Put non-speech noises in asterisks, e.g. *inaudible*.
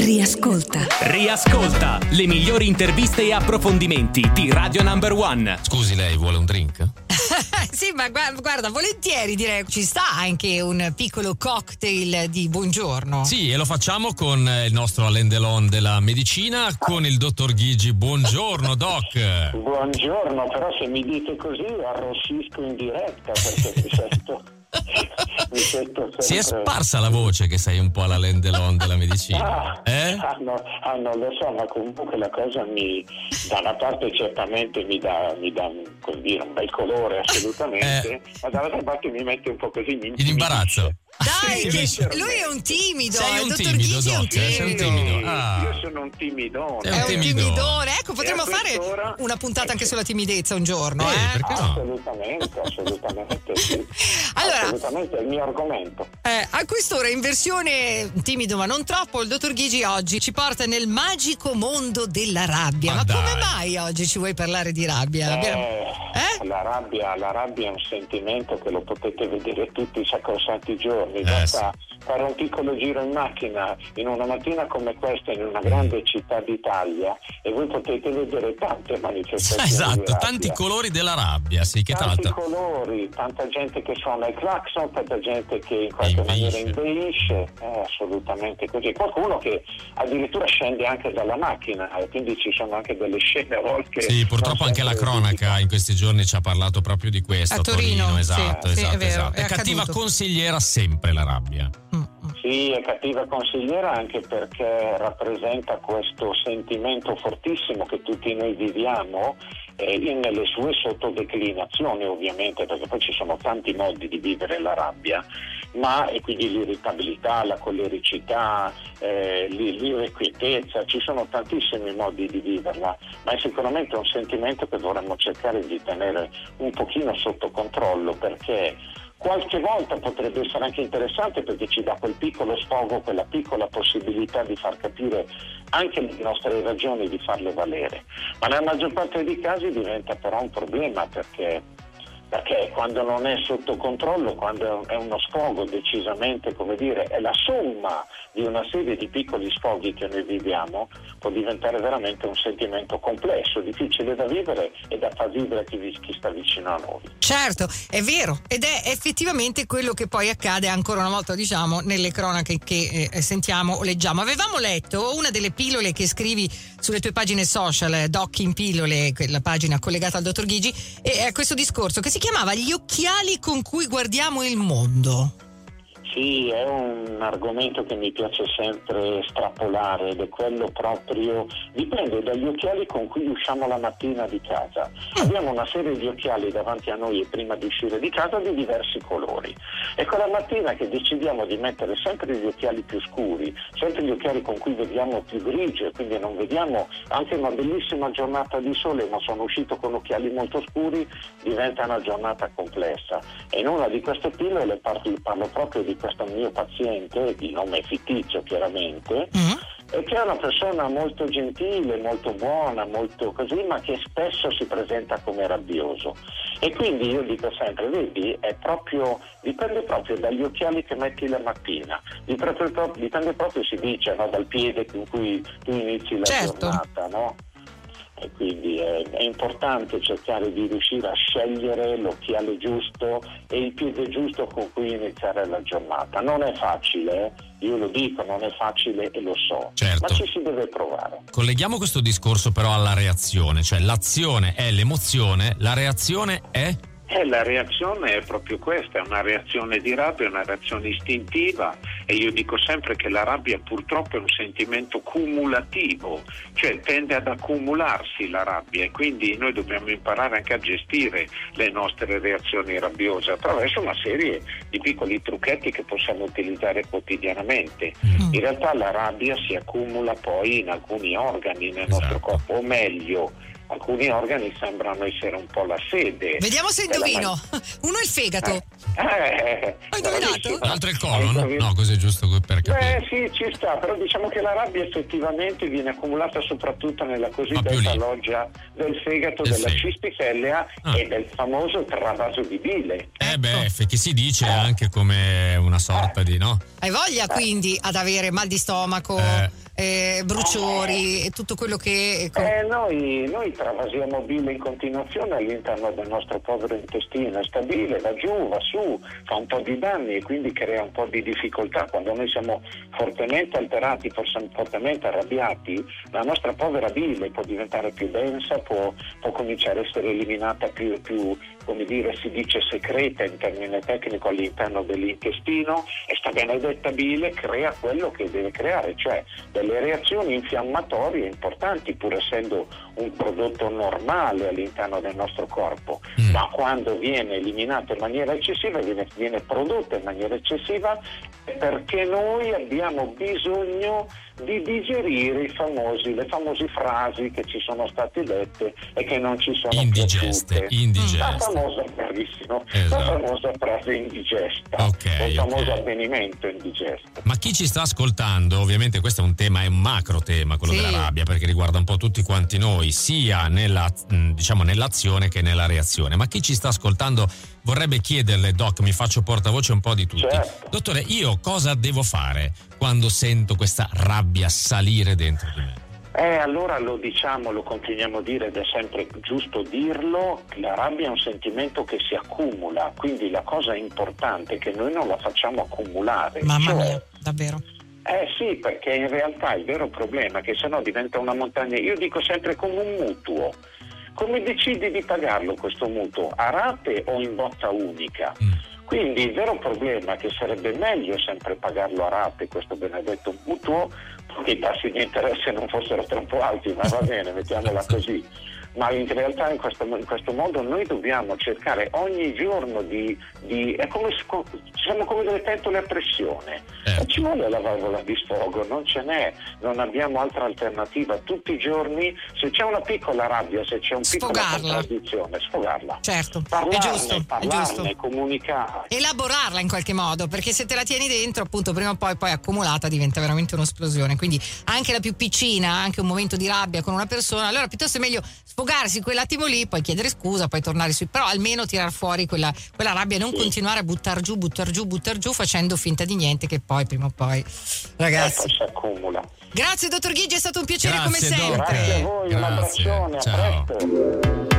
Riascolta. Riascolta le migliori interviste e approfondimenti di Radio Number One. Scusi, lei vuole un drink? *laughs* sì, ma guarda, guarda, volentieri direi ci sta anche un piccolo cocktail di buongiorno. Sì, e lo facciamo con il nostro Alain Delon della medicina, con il dottor Ghigi. Buongiorno, doc. Buongiorno, però se mi dite così arrossisco in diretta perché mi sento. Sempre... Si è sparsa la voce che sei un po' alla Lendelon della medicina. Ah, Eh? ah, no, ah, non lo so, ma comunque la cosa mi, da una parte certamente mi dà, mi dà come dire, un bel colore assolutamente, ma dall'altra parte mi mette un po' così Eh. In imbarazzo. Dai, che lui è un timido, Sei il un dottor timido, Ghigi è un Doc, eh, sei un timido. Ah. Io sono un timidone. È un timidone. Ecco, potremmo fare una puntata anche sulla timidezza un giorno, Eh, eh? perché no? Assolutamente, assolutamente sì. Allora- assolutamente è il mio argomento. Eh, a quest'ora, in versione timido ma non troppo, il dottor Ghigi oggi ci porta nel magico mondo della rabbia. Ma Ma, come mai oggi ci vuoi parlare di rabbia? Abbiamo- Eh, Eh? La, rabbia, la rabbia è un sentimento che lo potete vedere tutti i sacrosanti giorni. Eh, Basta fare un piccolo giro in macchina in una mattina come questa in una grande città d'Italia e voi potete vedere tante manifestazioni. *laughs* Esatto, tanti colori della rabbia, sì, che Tanti l'altro. colori, tanta gente che suona il clacson, tanta gente che in qualche maniera inveisce, è assolutamente così. Qualcuno che addirittura scende anche dalla macchina e quindi ci sono anche delle scene a volte. Sì, purtroppo anche la cronaca in questi giorni ci ha parlato proprio di questo. A Torino, esatto, sì, sì, esatto, è vero, esatto. è È cattiva consigliera sempre la rabbia. Mm, mm. Sì, è cattiva consigliera anche perché rappresenta questo sentimento fortissimo che tutti noi viviamo eh, in- nelle sue sottodeclinazioni ovviamente, perché poi ci sono tanti modi di vivere la rabbia, ma e quindi l'irritabilità, la collericità, eh, l'i- l'irrequietezza, ci sono tantissimi modi di viverla, ma è sicuramente un sentimento che dovremmo cercare di tenere un pochino sotto controllo perché qualche volta potrebbe essere anche interessante perché ci dà quel piccolo sfogo, quella piccola possibilità di far capire anche le nostre ragioni di farle valere. Ma nella maggior parte dei casi diventa però un problema perché quando non è sotto controllo, quando è uno sfogo decisamente, come dire, è la somma di una serie di piccoli sfoghi che noi viviamo, può diventare veramente un sentimento complesso, difficile da vivere e da far vivere chi, chi sta vicino a noi. Certo, è vero ed è effettivamente quello che poi accade ancora una volta, diciamo, nelle cronache che eh, sentiamo o leggiamo. Avevamo letto una delle pillole che scrivi sulle tue pagine social, eh, Doc in pillole, la pagina collegata al dottor Ghigi, e è questo discorso che si chiamava Gli occhiali con cui guardiamo il mondo. Sì, è un argomento che mi piace sempre strappolare ed è quello proprio, dipende dagli occhiali con cui usciamo la mattina di casa. Abbiamo una serie di occhiali davanti a noi prima di uscire di casa di diversi colori. E quella mattina che decidiamo di mettere sempre gli occhiali più scuri, sempre gli occhiali con cui vediamo più grigio e quindi non vediamo anche una bellissima giornata di sole, ma sono uscito con occhiali molto scuri, diventa una giornata complessa. E in una di queste pillole parlo proprio di questo mio paziente, di nome fittizio chiaramente, Mm? e che è una persona molto gentile, molto buona, molto così, ma che spesso si presenta come rabbioso. E quindi io dico sempre, vedi, è proprio, dipende proprio dagli occhiali che metti la mattina, dipende proprio, dipende proprio si dice, no, dal piede con cui tu inizi la Certo. giornata, no? E quindi è, è importante cercare di riuscire a scegliere l'occhiale giusto e il piede giusto con cui iniziare la giornata. Non è facile, eh? io lo dico, non è facile e lo so, Certo. ma ci si deve provare. Colleghiamo questo discorso però alla reazione, cioè l'azione è l'emozione, la reazione è... Eh, la reazione è proprio questa, è una reazione di rabbia, è una reazione istintiva e io dico sempre che la rabbia purtroppo è un sentimento cumulativo, cioè tende ad accumularsi la rabbia e quindi noi dobbiamo imparare anche a gestire le nostre reazioni rabbiose attraverso una serie di piccoli trucchetti che possiamo utilizzare quotidianamente. Mm. In realtà la rabbia si accumula poi in alcuni organi nel Esatto. nostro corpo, o meglio, alcuni organi sembrano essere un po' la sede. Vediamo se indovino. *laughs* Uno è il fegato. eh, Hai indovinato? L'altro è il colon? indovinato. No, così è giusto per Beh capire. sì, ci sta, però diciamo che la rabbia effettivamente viene accumulata soprattutto nella cosiddetta loggia del fegato, Del della fegato. cistifellea Ah. e del famoso travaso di bile. Eh beh, f- che si dice anche come una sorta di, no? Hai voglia quindi ad avere mal di stomaco, Eh. bruciori e tutto quello che... Eh, noi, noi travasiamo bile in continuazione all'interno del nostro povero intestino, è stabile, va giù, va su, fa un po' di danni e quindi crea un po' di difficoltà. Quando noi siamo fortemente alterati, fortemente arrabbiati, la nostra povera bile può diventare più densa, può, può cominciare a essere eliminata più, più, come dire, si dice secreta in termine tecnico all'interno dell'intestino e sta benedetta bile crea quello che deve creare, cioè delle reazioni infiammatorie importanti pur essendo un prodotto normale all'interno del nostro corpo, mm. ma quando viene eliminato in maniera eccessiva, viene, viene prodotto in maniera eccessiva perché noi abbiamo bisogno di digerire famosi, le famose frasi che ci sono state dette e che non ci sono indigeste, piaciute. Indigeste. La famosa, bravissimo, esatto. la famosa frase indigesta, okay, il famoso okay. avvenimento indigesto. Ma chi ci sta ascoltando, ovviamente questo è un tema, è un macro tema, quello sì. della rabbia, perché riguarda un po' tutti quanti noi, sia nella, diciamo, nell'azione che nella reazione. Ma chi ci sta ascoltando vorrebbe chiederle, Doc, mi faccio portavoce un po' di tutti. Certo. Dottore, io cosa devo fare quando sento questa rabbia salire dentro di me? Eh, allora lo diciamo, lo continuiamo a dire ed è sempre giusto dirlo, la rabbia è un sentimento che si accumula, quindi la cosa importante è che noi non la facciamo accumulare. Mamma cioè, mia, davvero. Eh sì, perché in realtà il vero problema è che sennò diventa una montagna, io dico sempre come un mutuo come decidi di pagarlo questo mutuo? A rate o in botta unica? Mm. Quindi il vero problema è che sarebbe meglio sempre pagarlo a rate questo benedetto mutuo, che i tassi di interesse non fossero troppo alti, ma va bene, mettiamola *laughs* così ma in realtà in questo, in questo modo noi dobbiamo cercare ogni giorno di, di è come, siamo come delle pentole a pressione, eh. ci vuole la valvola di sfogo, non ce n'è, non abbiamo altra alternativa, tutti i giorni se c'è una piccola rabbia, se c'è un piccolo contraddizione, sfogarla. Certo, parlarne, è giusto, parlarne, è giusto. comunicare. Elaborarla in qualche modo, perché se te la tieni dentro, appunto, prima o poi poi accumulata diventa veramente un'esplosione. Quindi anche la più piccina, anche un momento di rabbia con una persona, allora piuttosto è meglio sfogarsi quell'attimo lì, poi chiedere scusa, poi tornare su, però almeno tirar fuori quella, quella rabbia e non sì. continuare a buttar giù, buttar giù, buttar giù facendo finta di niente che poi prima o poi ragazzi ecco, si accumula. Grazie dottor Ghigi, è stato un piacere Grazie, come sempre. Grazie a voi, Grazie. un abbraccione, Ciao. a presto.